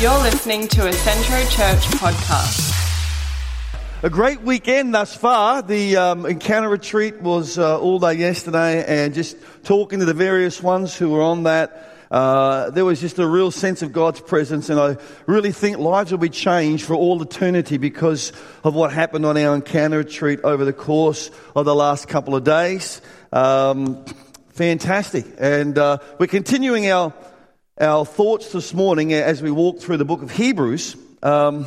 You're listening to a Centro Church podcast. A great weekend thus far. The um, encounter retreat was uh, all day yesterday, and just talking to the various ones who were on that, uh, there was just a real sense of God's presence, and I really think lives will be changed for all eternity because of what happened on our encounter retreat over the course of the last couple of days. Um, fantastic, and uh, we're continuing our our thoughts this morning as we walk through the book of Hebrews. Um,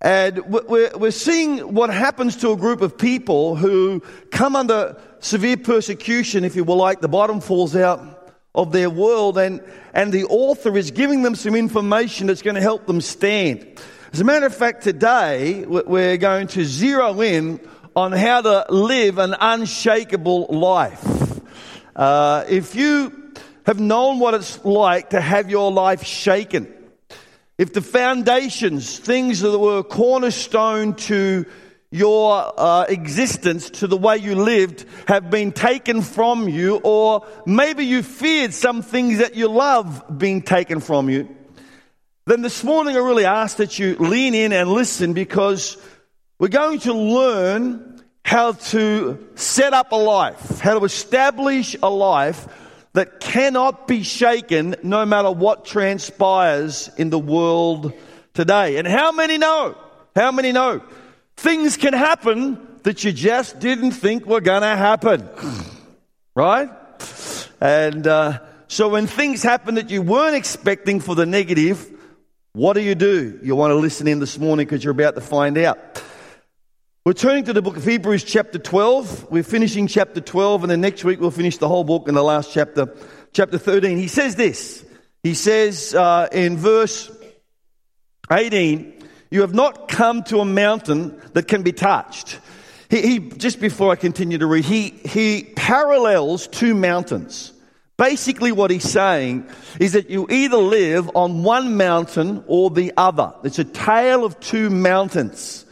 and we're, we're seeing what happens to a group of people who come under severe persecution, if you will, like the bottom falls out of their world, and, and the author is giving them some information that's going to help them stand. As a matter of fact, today we're going to zero in on how to live an unshakable life. Uh, if you have known what it's like to have your life shaken. If the foundations, things that were cornerstone to your uh, existence, to the way you lived, have been taken from you, or maybe you feared some things that you love being taken from you, then this morning I really ask that you lean in and listen because we're going to learn how to set up a life, how to establish a life that cannot be shaken no matter what transpires in the world today. And how many know? How many know? Things can happen that you just didn't think were going to happen. right? And uh, so when things happen that you weren't expecting for the negative, what do you do? You want to listen in this morning because you're about to find out. We're turning to the book of Hebrews, chapter 12. We're finishing chapter 12, and then next week we'll finish the whole book in the last chapter, chapter 13. He says this. He says uh, in verse 18, You have not come to a mountain that can be touched. He, he just before I continue to read, he, he parallels two mountains. Basically, what he's saying is that you either live on one mountain or the other. It's a tale of two mountains.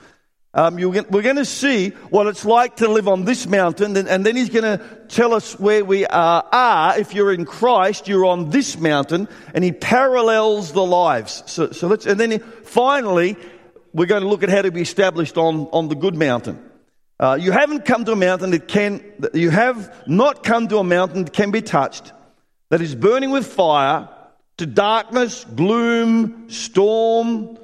Um, we're going to see what it's like to live on this mountain, and, then he's going to tell us where we are, are. If you're in Christ, you're on this mountain, and he parallels the lives. So, so let's, and then finally, we're going to look at how to be established on, on the good mountain. Uh, you haven't come to a mountain that can, you have not come to a mountain that can be touched, that is burning with fire, to darkness, gloom, storm,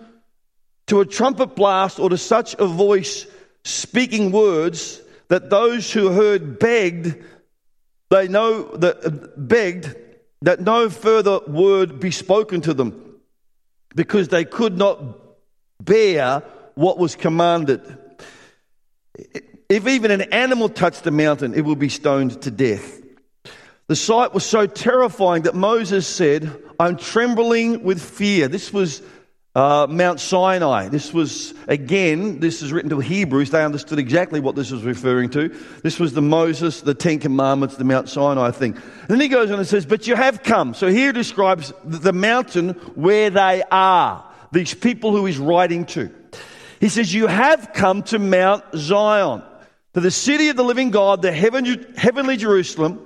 to a trumpet blast or to such a voice speaking words that those who heard begged, they know that uh, begged that no further word be spoken to them because they could not bear what was commanded. If even an animal touched the mountain, it will be stoned to death. The sight was so terrifying that Moses said, I'm trembling with fear. This was uh, Mount Sinai. This was, again, this is written to Hebrews. They understood exactly what this was referring to. This was the Moses, the Ten Commandments, the Mount Sinai thing. And then he goes on and says, But you have come. So here describes the mountain where they are, these people who he's writing to. He says, You have come to Mount Zion, to the city of the living God, the heaven, heavenly Jerusalem.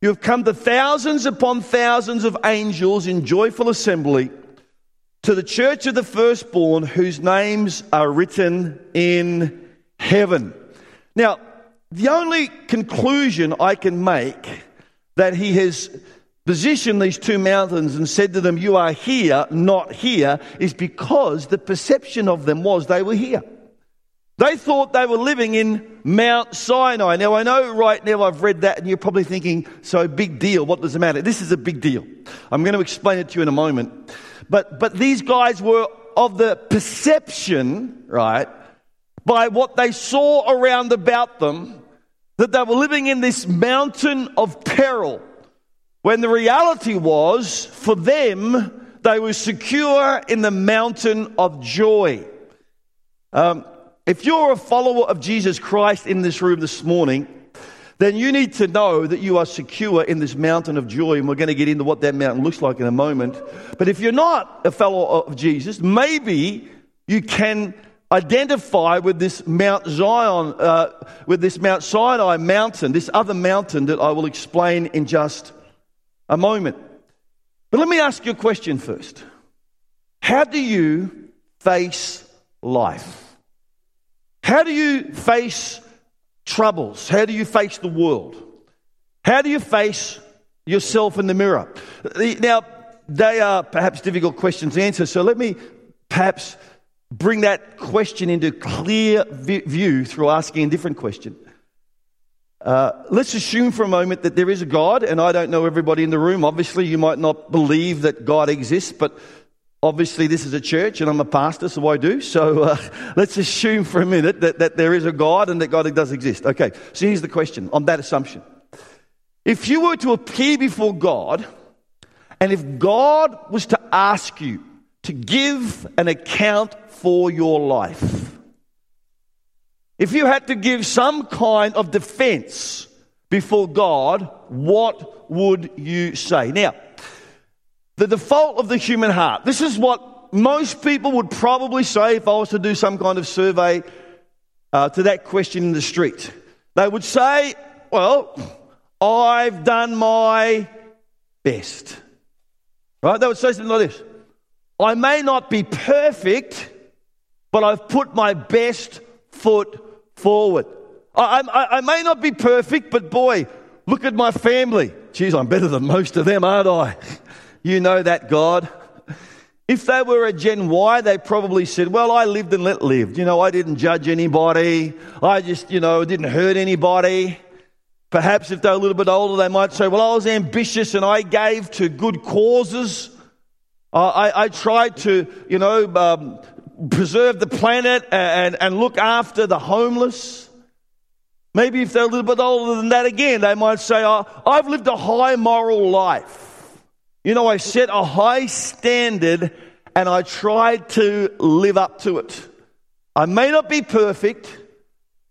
You have come to thousands upon thousands of angels in joyful assembly to the church of the firstborn whose names are written in heaven. Now, the only conclusion I can make that he has positioned these two mountains and said to them, You are here, not here, is because the perception of them was they were here. They thought they were living in Mount Sinai. Now, I know right now I've read that and you're probably thinking, So, big deal, what does it matter? This is a big deal. I'm going to explain it to you in a moment. But, but these guys were of the perception, right, by what they saw around about them, that they were living in this mountain of peril. When the reality was, for them, they were secure in the mountain of joy. Um, if you're a follower of Jesus Christ in this room this morning, then you need to know that you are secure in this mountain of joy. And we're going to get into what that mountain looks like in a moment. But if you're not a fellow of Jesus, maybe you can identify with this Mount Zion, uh, with this Mount Sinai mountain, this other mountain that I will explain in just a moment. But let me ask you a question first. How do you face life? How do you face troubles? How do you face the world? How do you face yourself in the mirror? Now, they are perhaps difficult questions to answer, so let me perhaps bring that question into clear view through asking a different question. Uh, let's assume for a moment that there is a God, and I don't know everybody in the room. Obviously, you might not believe that God exists, but obviously, this is a church, and I'm a pastor, so I do. So uh, let's assume for a minute that, that there is a God and that God does exist. Okay, so here's the question on that assumption. If you were to appear before God, and if God was to ask you to give an account for your life, if you had to give some kind of defense before God, what would you say? Now, the default of the human heart, this is what most people would probably say if I was to do some kind of survey uh, to that question in the street. They would say, Well, I've done my best. Right? They would say something like this I may not be perfect, but I've put my best foot forward. I, I, I, may not be perfect, but boy, look at my family. Geez, I'm better than most of them, aren't I? You know that, God. If they were a Gen Y, they probably said, Well, I lived and let live. You know, I didn't judge anybody. I just, you know, didn't hurt anybody. Perhaps if they're a little bit older, they might say, Well, I was ambitious and I gave to good causes. Uh, I, I, tried to, you know, um, preserve the planet and, and look after the homeless. Maybe if they're a little bit older than that again, they might say, oh, I've lived a high moral life. You know, I set a high standard and I tried to live up to it. I may not be perfect,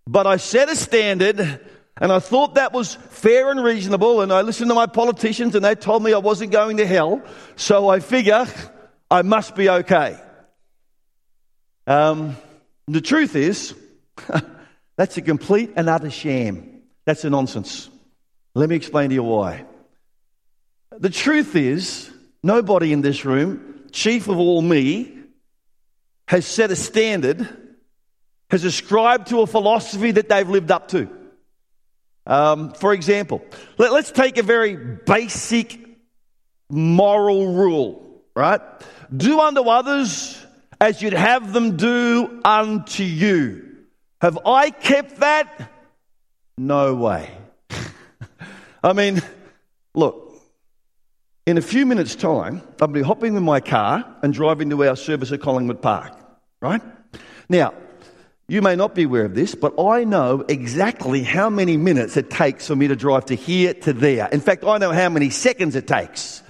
but I set a standard and I thought that was fair and reasonable. And I listened to my politicians and they told me I wasn't going to hell. So I figure I must be okay. Um, the truth is, that's a complete and utter sham. That's a nonsense. Let me explain to you why. The truth is, nobody in this room, chief of all me, has set a standard, has ascribed to a philosophy that they've lived up to. Um, for example, let, us take a very basic moral rule, right? Do unto others as you'd have them do unto you. Have I kept that? No way. I mean, look, in a few minutes' time, I'll be hopping in my car and driving to our service at Collingwood Park, right? Now, you may not be aware of this, but I know exactly how many minutes it takes for me to drive to here to there. In fact, I know how many seconds it takes.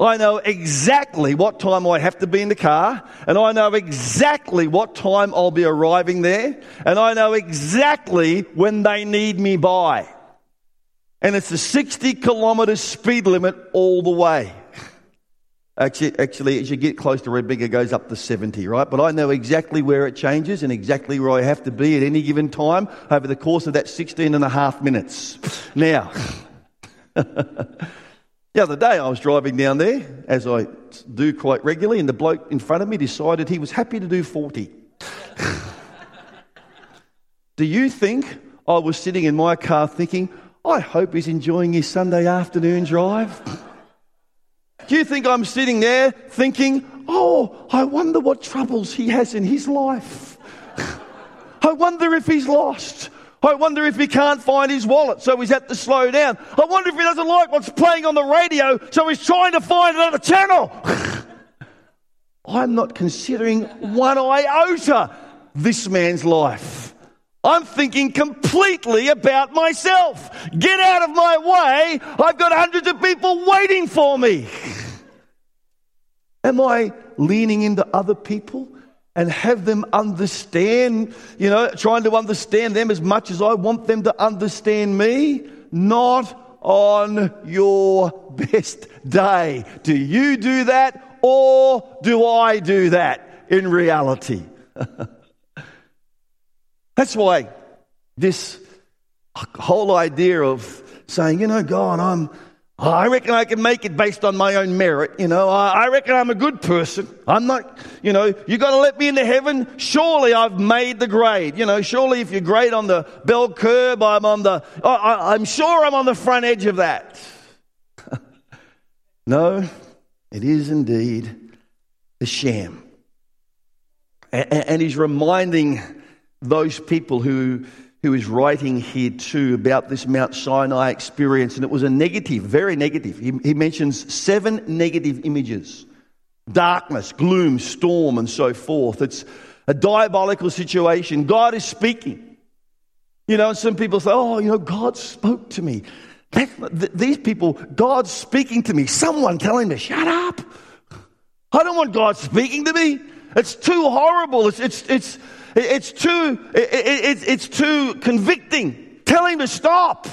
I know exactly what time I have to be in the car, and I know exactly what time I'll be arriving there, and I know exactly when they need me by. And it's a 60 kilometre speed limit all the way. Actually, actually, as you get close to Red it goes up to 70, right? But I know exactly where it changes and exactly where I have to be at any given time over the course of that 16 and a half minutes. Now, The other day I was driving down there, as I do quite regularly, and the bloke in front of me decided he was happy to do 40. do you think I was sitting in my car thinking, I hope he's enjoying his Sunday afternoon drive? do you think I'm sitting there thinking, oh, I wonder what troubles he has in his life? I wonder if he's lost. I wonder if he can't find his wallet, so he's had to slow down. I wonder if he doesn't like what's playing on the radio, so he's trying to find another channel. I'm not considering one iota this man's life. I'm thinking completely about myself. Get out of my way. I've got hundreds of people waiting for me. Am I leaning into other people? and have them understand, you know, trying to understand them as much as I want them to understand me, not on your best day. Do you do that or do I do that in reality? That's why this whole idea of saying, you know, God, I'm, I reckon I can make it based on my own merit. You know, I, reckon I'm a good person. I'm not, you know, you got to let me into heaven. Surely I've made the grade. You know, surely if you're great on the bell curve, I'm on the, I, I'm sure I'm on the front edge of that. no, it is indeed the sham. And, and he's reminding those people who who is writing here too about this Mount Sinai experience, and it was a negative, very negative. He, he mentions seven negative images darkness, gloom, storm, and so forth. It's a diabolical situation. God is speaking. You know, some people say, oh, you know, God spoke to me. These people, God's speaking to me. Someone telling me, shut up. I don't want God speaking to me. It's too horrible. It's, it's, it's, it's too, it, it, it's too convicting. Tell him to stop.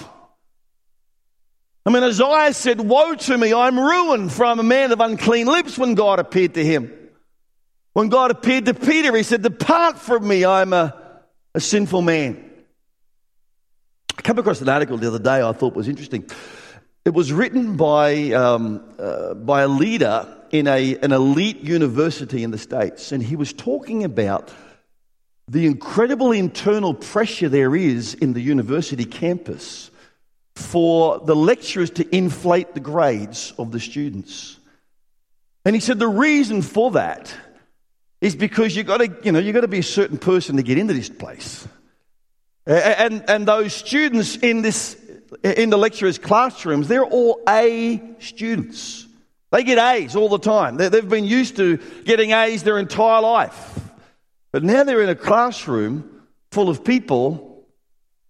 I mean, Isaiah said, Woe to me, I'm ruined for I'm a man of unclean lips when God appeared to him. When God appeared to Peter, he said, Depart from me, I'm a, a sinful man. I came across an article the other day I thought was interesting. It was written by, um, uh, by a leader in a, an elite university in the States, and he was talking about the incredible internal pressure there is in the university campus for the lecturers to inflate the grades of the students. And he said the reason for that is because you've got to, you know, you've got to be a certain person to get into this place. And, and those students in this, in the lecturers' classrooms, they're all A students. They get A's all the time. They've been used to getting A's their entire life. But now they're in a classroom full of people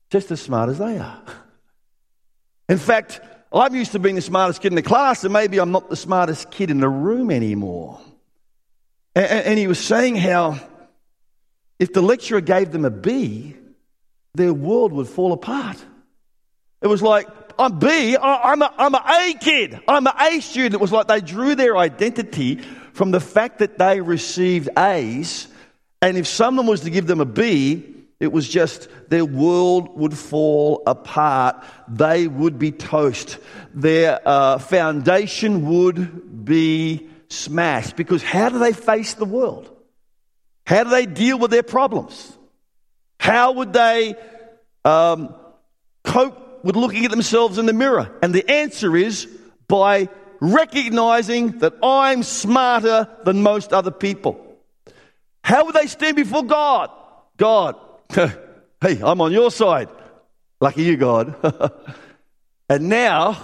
just as smart as they are. In fact, I'm used to being the smartest kid in the class, and maybe I'm not the smartest kid in the room anymore. And, and he was saying how if the lecturer gave them a B, their world would fall apart. It was like, I'm B, I'm a, I'm an A kid, I'm an A student. It was like they drew their identity from the fact that they received A's and if someone was to give them a B, it was just their world would fall apart. They would be toast. Their uh, foundation would be smashed. Because how do they face the world? How do they deal with their problems? How would they um, cope with looking at themselves in the mirror? And the answer is by recognizing that I'm smarter than most other people. How would they stand before God? God, hey, I'm on your side. Lucky you, God. and now,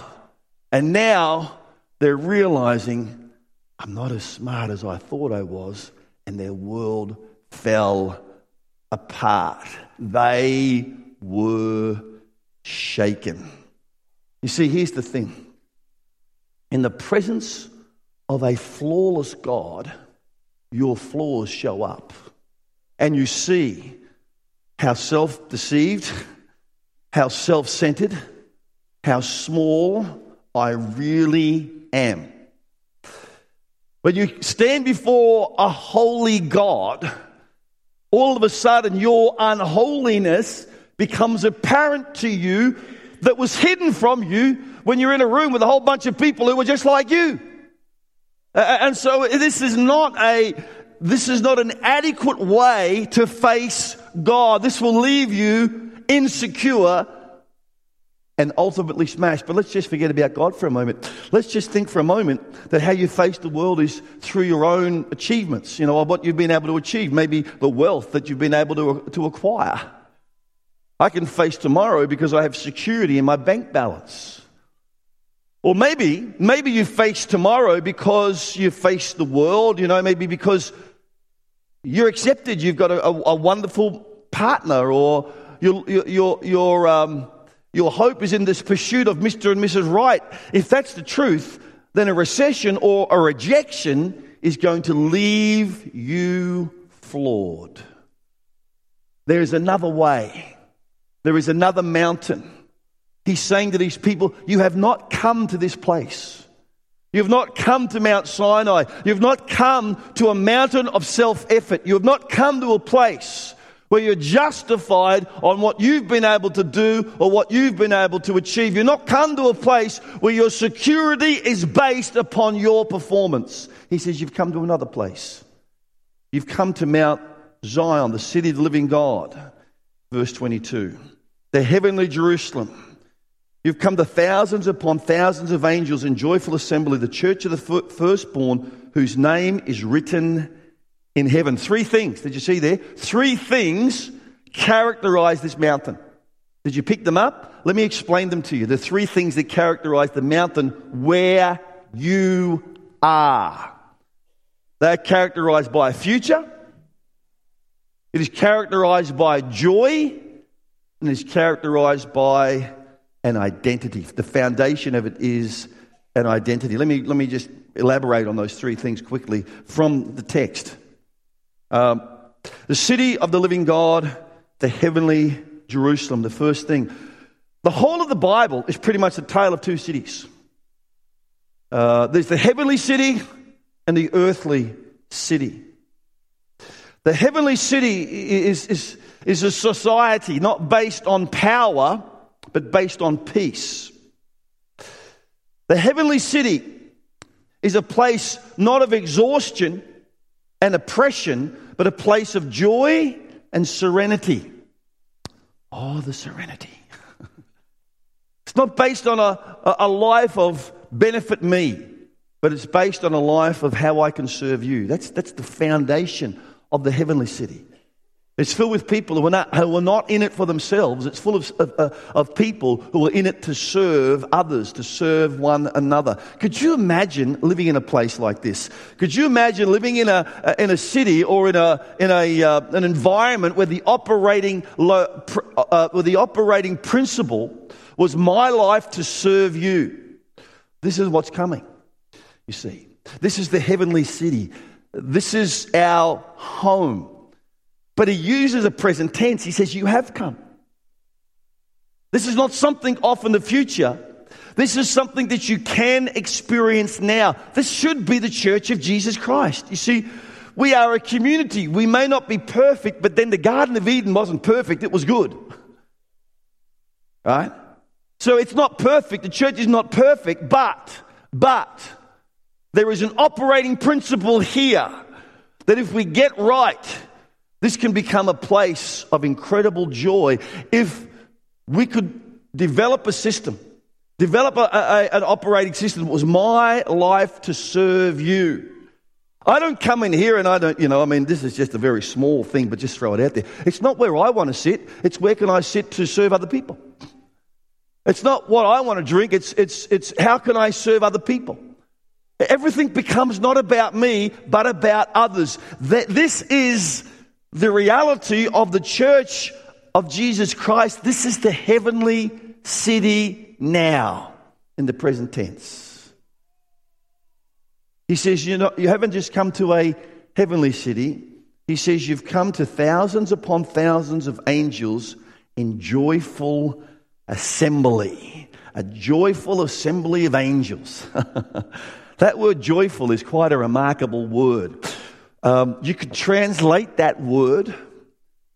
and now they're realizing I'm not as smart as I thought I was, and their world fell apart. They were shaken. You see, here's the thing in the presence of a flawless God, your flaws show up. And you see how self deceived, how self centered, how small I really am. When you stand before a holy God, all of a sudden your unholiness becomes apparent to you that was hidden from you when you're in a room with a whole bunch of people who were just like you. And so this is not a, this is not an adequate way to face God. This will leave you insecure and ultimately smashed. But let's just forget about God for a moment. Let's just think for a moment that how you face the world is through your own achievements, you know, what you've been able to achieve, maybe the wealth that you've been able to, to acquire. I can face tomorrow because I have security in my bank balance. Or maybe, maybe you face tomorrow because you face the world, you know, maybe because you're accepted, you've got a, a, a wonderful partner, or your, your, your, um, your hope is in this pursuit of Mr. and Mrs. Right. If that's the truth, then a recession or a rejection is going to leave you flawed. There is another way. There is another mountain. He's saying to these people, You have not come to this place. You have not come to Mount Sinai. You have not come to a mountain of self effort. You have not come to a place where you're justified on what you've been able to do or what you've been able to achieve. You're not come to a place where your security is based upon your performance. He says, You've come to another place. You've come to Mount Zion, the city of the living God. Verse 22. The heavenly Jerusalem. You've come to thousands upon thousands of angels in joyful assembly, the church of the firstborn, whose name is written in heaven. Three things. Did you see there? Three things characterize this mountain. Did you pick them up? Let me explain them to you. The three things that characterize the mountain where you are. They're characterized by a future. It is characterized by joy. And it is characterized by an identity. The foundation of it is an identity. Let me, let me just elaborate on those three things quickly from the text. Um, the city of the living God, the heavenly Jerusalem, the first thing. The whole of the Bible is pretty much a tale of two cities. Uh, there's the heavenly city and the earthly city. The heavenly city is, is, is a society not based on power, but based on peace. The heavenly city is a place not of exhaustion and oppression, but a place of joy and serenity. Oh, the serenity. it's not based on a, a life of benefit me, but it's based on a life of how I can serve you. That's, that's the foundation of the heavenly city. It's filled with people who are, not, who are not in it for themselves. It's full of, of, of, people who are in it to serve others, to serve one another. Could you imagine living in a place like this? Could you imagine living in a, in a city or in, a, in a, uh, an environment where the, operating, uh, where the operating principle was my life to serve you? This is what's coming, you see. This is the heavenly city. This is our home. But he uses a present tense. He says, You have come. This is not something off in the future. This is something that you can experience now. This should be the church of Jesus Christ. You see, we are a community. We may not be perfect, but then the Garden of Eden wasn't perfect, it was good. Right? So it's not perfect. The church is not perfect, but, but, there is an operating principle here that if we get right, this can become a place of incredible joy if we could develop a system, develop a, a, an operating system that was my life to serve you. I don't come in here and I don't, you know, I mean, this is just a very small thing, but just throw it out there. It's not where I want to sit, it's where can I sit to serve other people. It's not what I want to drink, it's, it's, it's how can I serve other people. Everything becomes not about me, but about others. That this is the reality of the church of Jesus Christ. This is the heavenly city now in the present tense. He says, you, know, you haven't just come to a heavenly city. He says, you've come to thousands upon thousands of angels in joyful assembly. A joyful assembly of angels. that word joyful is quite a remarkable word. Um, you could translate that word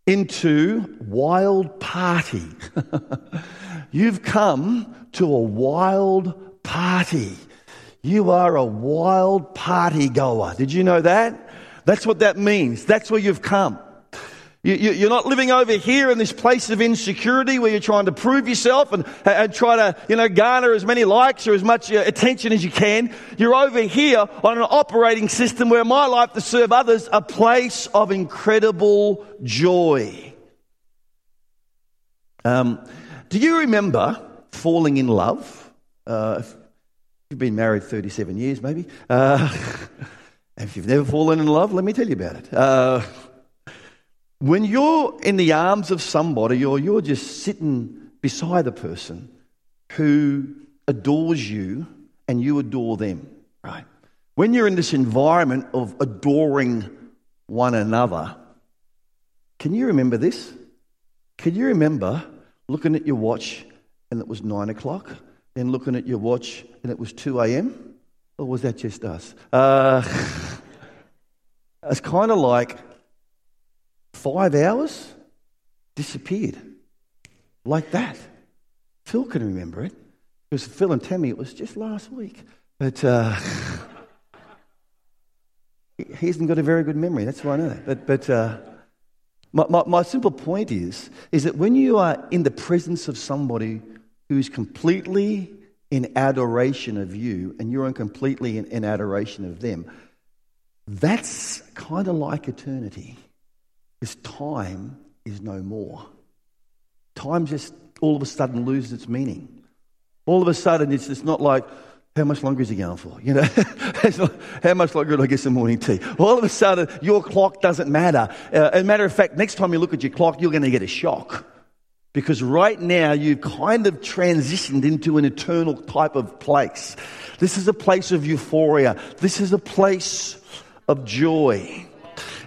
into wild party. You've come to a wild party. You are a wild party goer. Did you know that? That's what that means. That's where you've come. You, are not living over here in this place of insecurity where you're trying to prove yourself and, and try to, you know, garner as many likes or as much uh, attention as you can. You're over here on an operating system where my life to serve others, a place of incredible joy. Um, do you remember falling in love? Uh, you've been married 37 years, maybe. Uh, if you've never fallen in love, let me tell you about it. Uh, when you're in the arms of somebody or you're just sitting beside a person who adores you and you adore them, right? When you're in this environment of adoring one another, can you remember this? Can you remember looking at your watch and it was nine o'clock, then looking at your watch and it was 2 a.m.? Or was that just us? Uh, it's kind of like five hours disappeared like that. Phil can remember it because Phil and Tammy, it was just last week. But uh, he hasn't got a very good memory. That's why I know that. But, but uh, my, my, my simple point is, is that when you are in the presence of somebody who's completely in adoration of you and you're completely in, in adoration of them, that's kind of like eternity. Because time is no more. Time just all of a sudden loses its meaning. All of a sudden, it's just not like, how much longer is he going for? You know, how much longer do I get some morning tea? All of a sudden, your clock doesn't matter. Uh, as a matter of fact, next time you look at your clock, you're going to get a shock. Because right now, you've kind of transitioned into an eternal type of place. This is a place of euphoria. This is a place of joy.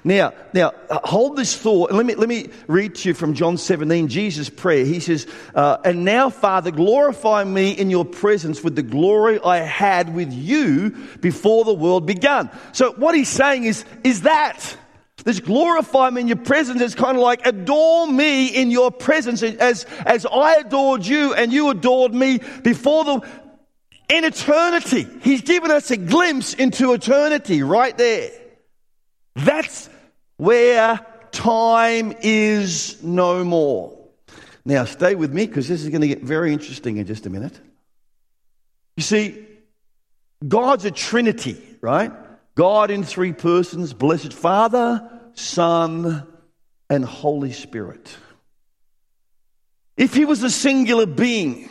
Now, now, hold this thought. Let me, let me read to you from John 17, Jesus' prayer. He says, uh, And now, Father, glorify me in your presence with the glory I had with you before the world began. So, what he's saying is, is that. This glorify me in your presence is kind of like adore me in your presence as, as I adored you and you adored me before the, in eternity. He's given us a glimpse into eternity right there. That's where time is no more. Now, stay with me because this is going to get very interesting in just a minute. You see, God's a trinity, right? God in three persons, blessed Father, Son, and Holy Spirit. If he was a singular being,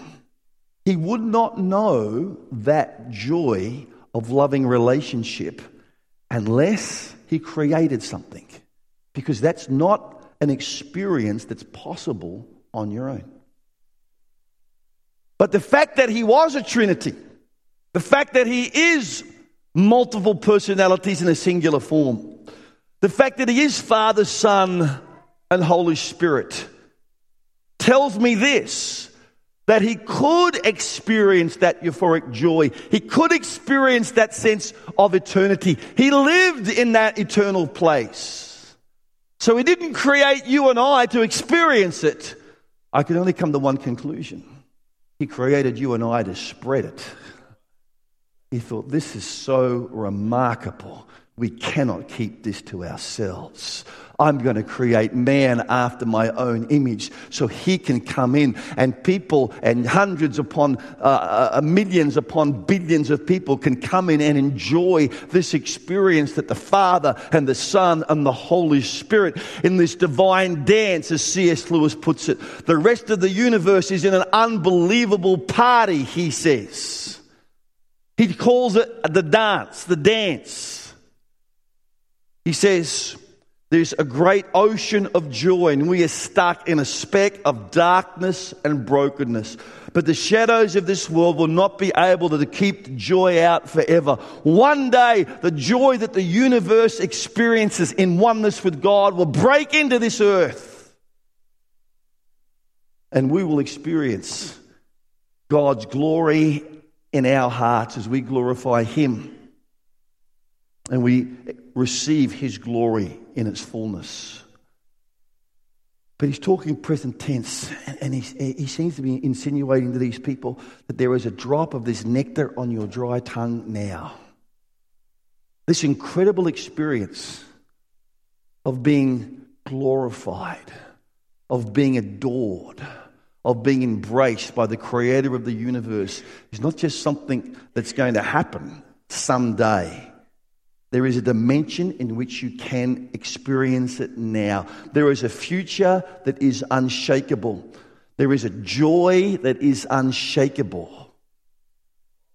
he would not know that joy of loving relationship unless he created something. Because that's not an experience that's possible on your own. But the fact that he was a Trinity, the fact that he is multiple personalities in a singular form, the fact that he is Father, Son, and Holy Spirit tells me this that he could experience that euphoric joy. He could experience that sense of eternity. He lived in that eternal place. So he didn't create you and I to experience it. I could only come to one conclusion. He created you and I to spread it. He thought, this is so remarkable. We cannot keep this to ourselves. I'm going to create man after my own image so he can come in and people and hundreds upon uh, uh, millions upon billions of people can come in and enjoy this experience that the Father and the Son and the Holy Spirit in this divine dance, as C.S. Lewis puts it. The rest of the universe is in an unbelievable party, he says. He calls it the dance, the dance. He says, there's a great ocean of joy, and we are stuck in a speck of darkness and brokenness. But the shadows of this world will not be able to keep joy out forever. One day, the joy that the universe experiences in oneness with God will break into this earth. And we will experience God's glory in our hearts as we glorify Him. And we receive His glory in its fullness. But he's talking present tense, and he, he seems to be insinuating to these people that there is a drop of this nectar on your dry tongue now. This incredible experience of being glorified, of being adored, of being embraced by the creator of the universe is not just something that's going to happen someday. There is a dimension in which you can experience it now. There is a future that is unshakable. There is a joy that is unshakable.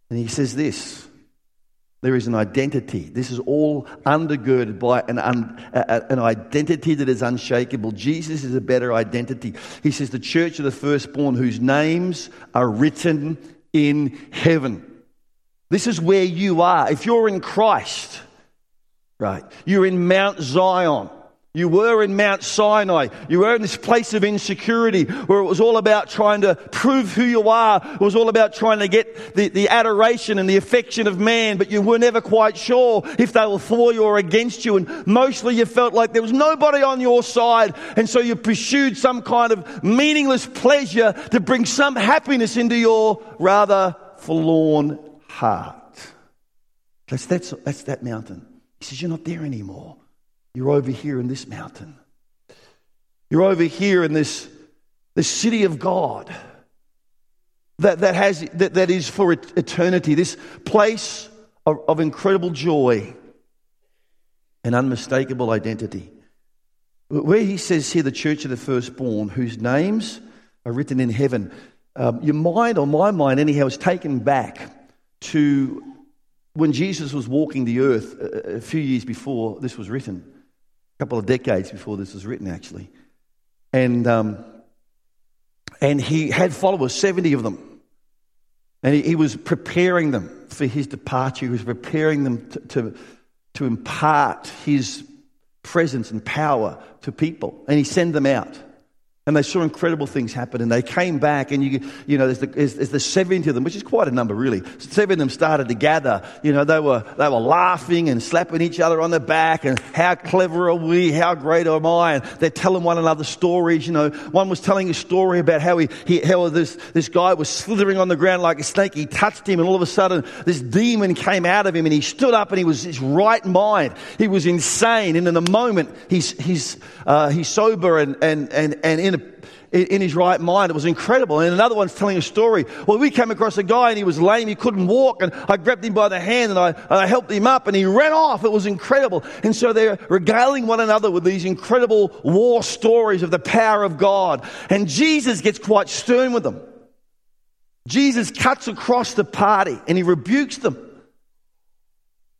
And he says this there is an identity. This is all undergirded by an, un, an identity that is unshakable. Jesus is a better identity. He says, The church of the firstborn, whose names are written in heaven. This is where you are. If you're in Christ, Right. You're in Mount Zion. You were in Mount Sinai. You were in this place of insecurity where it was all about trying to prove who you are. It was all about trying to get the, the adoration and the affection of man, but you were never quite sure if they were for you or against you. And mostly you felt like there was nobody on your side. And so you pursued some kind of meaningless pleasure to bring some happiness into your rather forlorn heart. That's, that's, that's that mountain. He says, You're not there anymore. You're over here in this mountain. You're over here in this, this city of God that, that, has, that, that is for eternity, this place of, of incredible joy and unmistakable identity. Where he says here, the church of the firstborn, whose names are written in heaven, um, your mind, or my mind anyhow, is taken back to when Jesus was walking the earth a, few years before this was written a couple of decades before this was written, actually. And, um, and he had followers, 70 of them. And he, he, was preparing them for his departure. He was preparing them to, to, to impart his presence and power to people. And he sent them out. And they saw incredible things happen, and they came back, and you, you know, there's the, there's, there's the 70 of them, which is quite a number, really. Seven of them started to gather. You know, they were, they were laughing and slapping each other on the back, and how clever are we? How great am I? And they're telling one another stories. You know, one was telling a story about how he, he how this, this guy was slithering on the ground like a snake. He touched him, and all of a sudden, this demon came out of him, and he stood up, and he was his right mind. He was insane, and in a moment, he's, he's, uh, he's sober and, and, and, and in in, his right mind. It was incredible. And another one's telling a story. Well, we came across a guy and he was lame. He couldn't walk. And I grabbed him by the hand and I, and I helped him up and he ran off. It was incredible. And so they're regaling one another with these incredible war stories of the power of God. And Jesus gets quite stern with them. Jesus cuts across the party and he rebukes them.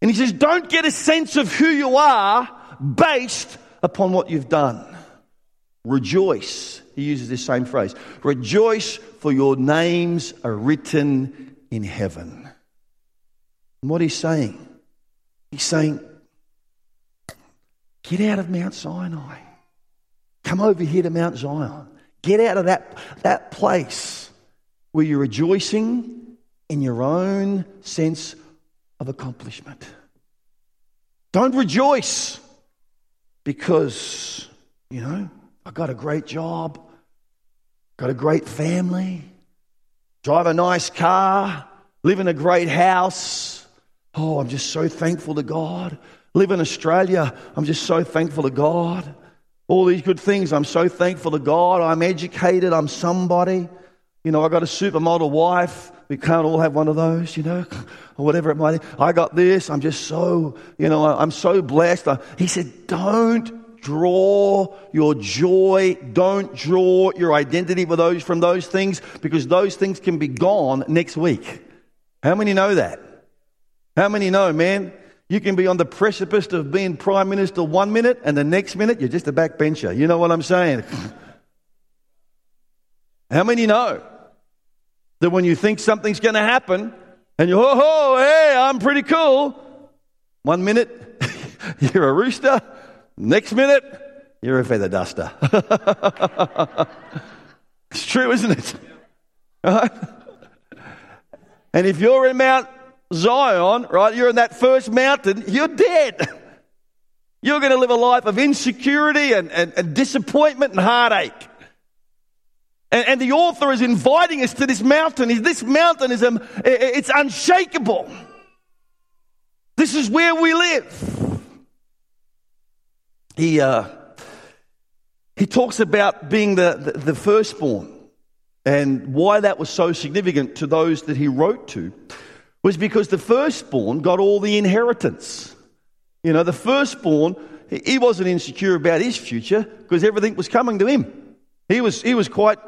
And he says, Don't get a sense of who you are based upon what you've done. Rejoice. He uses this same phrase. Rejoice, for your names are written in heaven. And what he's saying, he's saying, get out of Mount Sinai. Come over here to Mount Zion. Get out of that, that place where you're rejoicing in your own sense of accomplishment. Don't rejoice because, you know, I got a great job, got a great family, drive a nice car, live in a great house. Oh, I'm just so thankful to God. Live in Australia, I'm just so thankful to God. All these good things, I'm so thankful to God. I'm educated, I'm somebody. You know, I got a supermodel wife. We can't all have one of those, you know, or whatever it might be. I got this. I'm just so, you know, I'm so blessed. He said, don't draw your joy. Don't draw your identity for those, from those things because those things can be gone next week. How many know that? How many know, man? You can be on the precipice of being prime minister one minute and the next minute you're just a backbencher. You know what I'm saying? How many know that when you think something's going to happen and you, oh, oh, hey, I'm pretty cool, one minute you're a rooster, Next minute, you're a feather duster. it's true, isn't it? Right? And if you're in Mount Zion, right, you're in that first mountain, you're dead. You're going to live a life of insecurity and, and, and disappointment and heartache. And, and, the author is inviting us to this mountain. This mountain is um, it's unshakable. This is where we live he, uh, he talks about being the, the, the firstborn and why that was so significant to those that he wrote to was because the firstborn got all the inheritance. You know, the firstborn, he wasn't insecure about his future because everything was coming to him. He was, he was quite,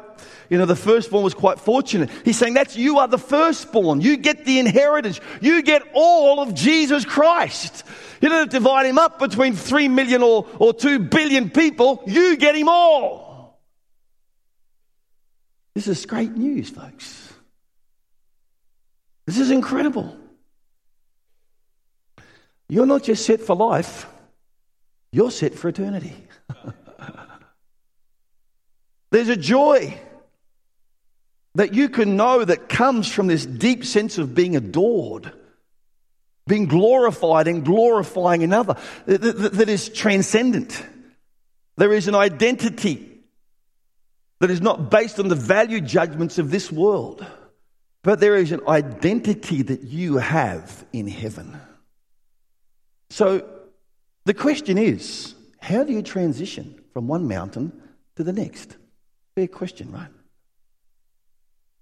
you know, the firstborn was quite fortunate. He's saying that's you are the firstborn. You get the inheritance. You get all of Jesus Christ. You don't divide him up between three million or, or two billion people. You get him all. This is great news, folks. This is incredible. You're not just set for life, you're set for eternity. There's a joy that you can know that comes from this deep sense of being adored, being glorified and glorifying another, that, is transcendent. There is an identity that is not based on the value judgments of this world, but there is an identity that you have in heaven. So the question is how do you transition from one mountain to the next? Fair question, right?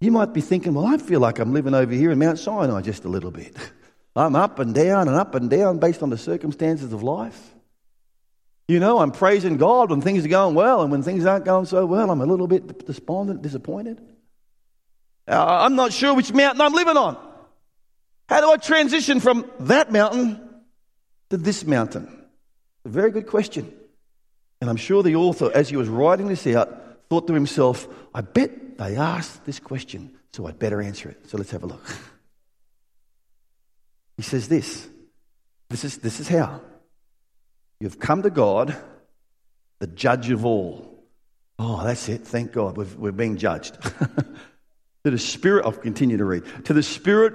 You might be thinking, well, I feel like I'm living over here in Mount Sinai just a little bit. I'm up and down and up and down based on the circumstances of life. You know, I'm praising God when things are going well, and when things aren't going so well, I'm a little bit despondent, disappointed. Uh, I'm not sure which mountain I'm living on. How do I transition from that mountain to this mountain? A very good question. And I'm sure the author, as he was writing this out, thought to himself, I bet they asked this question, so I'd better answer it. So let's have a look. He says this. This is, this is how. You've come to God, the judge of all. Oh, that's it. Thank God. We've, we're being judged. to the Spirit, I'll continue to read. To the Spirit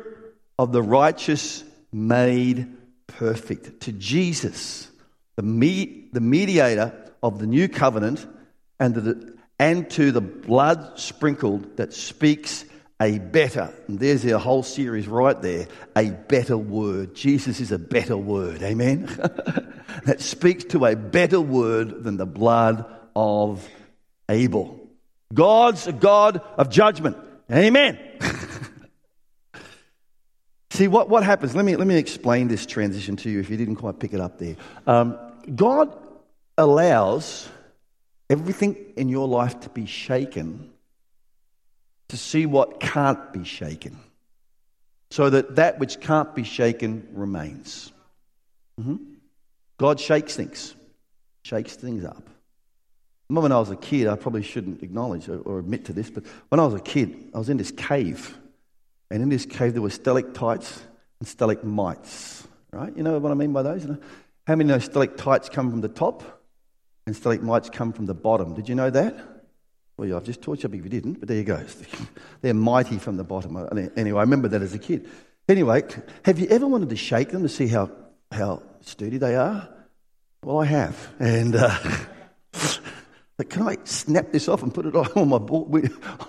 of the righteous made perfect. To Jesus, the, me, the mediator of the new covenant, and the, and to the blood sprinkled that speaks a better, and there's our whole series right there, a better word. Jesus is a better word, amen? that speaks to a better word than the blood of Abel. God's a God of judgment, amen? See, what, what happens? Let me, let me explain this transition to you if you didn't quite pick it up there. Um, God allows everything in your life to be shaken to see what can't be shaken, so that that which can't be shaken remains. Mm-hmm. God shakes things, shakes things up. Remember when I was a kid, I probably shouldn't acknowledge or admit to this, but when I was a kid, I was in this cave. And in this cave, there were stalactites and stalagmites, right? You know what I mean by those? How many those stalactites come from the top and stalagmites come from the bottom? Did you know that? Well, yeah, I've just taught you if you didn't, but there you go. They're mighty from the bottom. Anyway, I remember that as a kid. Anyway, have you ever wanted to shake them to see how, how sturdy they are? Well, I have. And uh, can I snap this off and put it on my,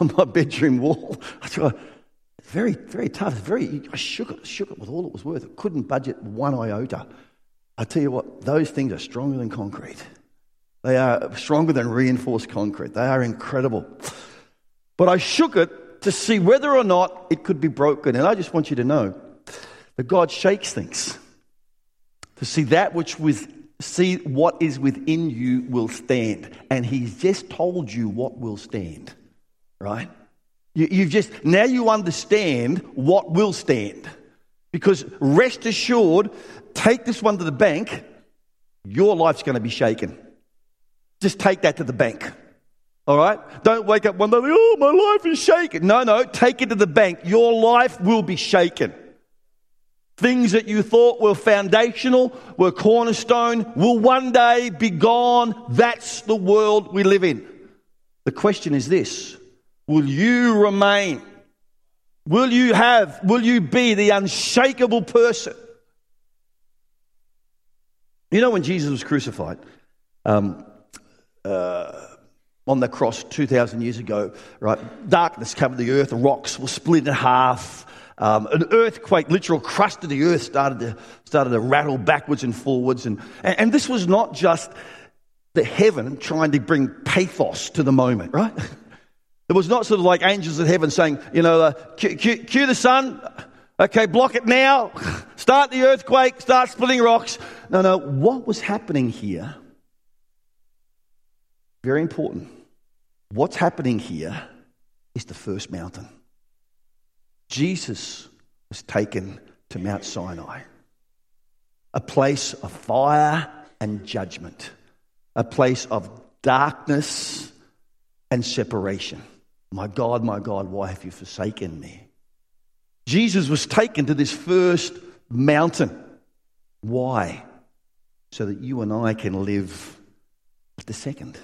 on my bedroom wall? I thought, very, very tough. Very, I shook it, shook it with all it was worth. It couldn't budget one iota. I tell you what, those things are stronger than concrete. They are stronger than reinforced concrete. They are incredible. But I shook it to see whether or not it could be broken. And I just want you to know that God shakes things to see that which was see what is within you will stand. And He's just told you what will stand, right? You, you've just now you understand what will stand. Because rest assured, take this one to the bank, your life's going to be shaken. Just take that to the bank. All right? Don't wake up one day, oh, my life is shaken. No, no, take it to the bank. Your life will be shaken. Things that you thought were foundational, were cornerstone, will one day be gone. That's the world we live in. The question is this Will you remain? Will you have, will you be the unshakable person? You know, when Jesus was crucified, um, uh, on the cross 2,000 years ago, right? Darkness covered the earth, rocks were split in half. Um, an earthquake, literal crust of the earth started to, started to rattle backwards and forwards. And, and, and this was not just the heaven trying to bring pathos to the moment, right? It was not sort of like angels in heaven saying, you know, uh, cue, cue, cue the sun, okay, block it now, start the earthquake, start splitting rocks. No, no, what was happening here very important. What's happening here is the first mountain. Jesus was taken to Mount Sinai, a place of fire and judgment, a place of darkness and separation. My God, my God, why have you forsaken me? Jesus was taken to this first mountain. Why? so that you and I can live the second.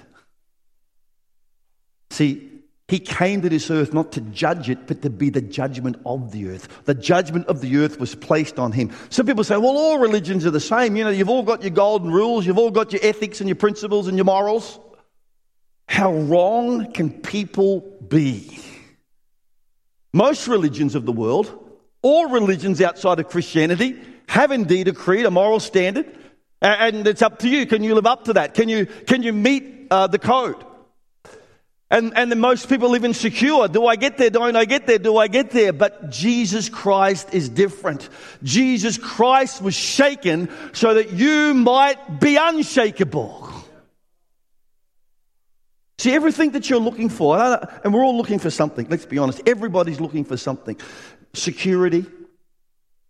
See, he came to this earth not to judge it, but to be the judgment of the earth. The judgment of the earth was placed on him. Some people say, well, all religions are the same. You know, you've all got your golden rules, you've all got your ethics and your principles and your morals. How wrong can people be? Most religions of the world, all religions outside of Christianity, have indeed a creed, a moral standard, and it's up to you. Can you live up to that? Can you, can you meet uh, the code? And, and most people live insecure. Do I get there? Don't I get there? Do I get there? But Jesus Christ is different. Jesus Christ was shaken so that you might be unshakable. See, everything that you're looking for, and we're all looking for something, let's be honest, everybody's looking for something. Security,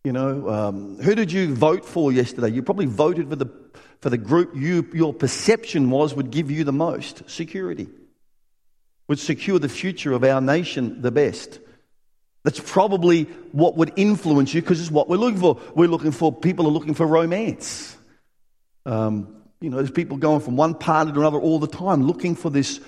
you know, um, who did you vote for yesterday? You probably voted for the, for the group you, your perception was would give you the most security would secure the future of our nation the best. That's probably what would influence you because it's what we're looking for. We're looking for, people are looking for romance. Um, you know, there's people going from one party to another all the time looking for this,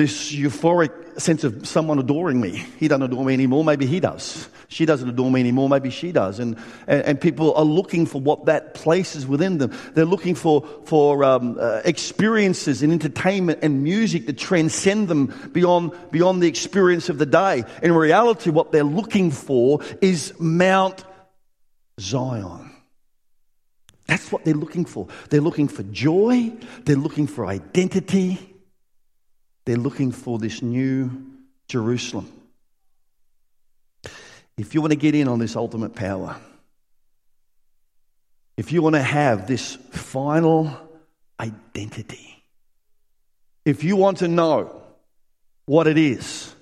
this euphoric sense of someone adoring me. He doesn't adore me anymore, maybe he does. She doesn't adore me anymore, maybe she does. And, and, and people are looking for what that places within them. They're looking for, for um, uh, experiences and entertainment and music to transcend them beyond, beyond the experience of the day. In reality, what they're looking for is Mount Zion. That's what they're looking for. They're looking for joy, they're looking for identity, they're looking for this new Jerusalem. If you want to get in on this ultimate power, if you want to have this final identity, if you want to know what it is,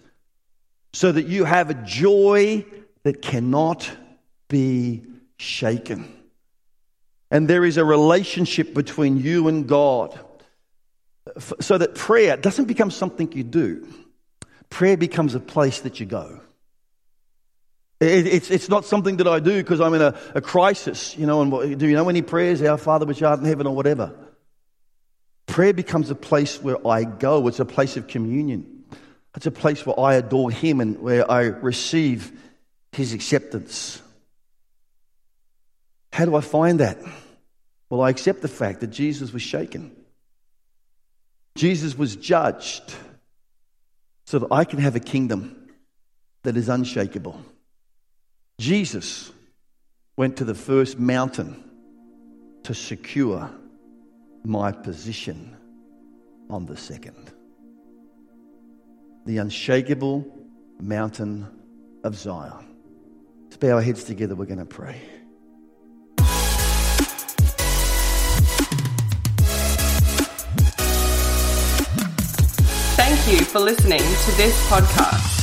so that you have a joy that cannot be shaken. And there is a relationship between you and God. So that prayer doesn't become something you do, prayer becomes a place that you go. It, it's, it's not something that I do because I'm in a, a crisis, you know, and do you know any prayers, Our Father which art in heaven or whatever? Prayer becomes a place where I go. It's a place of communion. It's a place where I adore Him and where I receive His acceptance. How do I find that? Well, I accept the fact that Jesus was shaken. Jesus was judged so that I can have a kingdom that is unshakable. Jesus went to the first mountain to secure my position on the second. The unshakable mountain of Zion. Let's bow our heads together. We're going to pray. Thank you for listening to this podcast.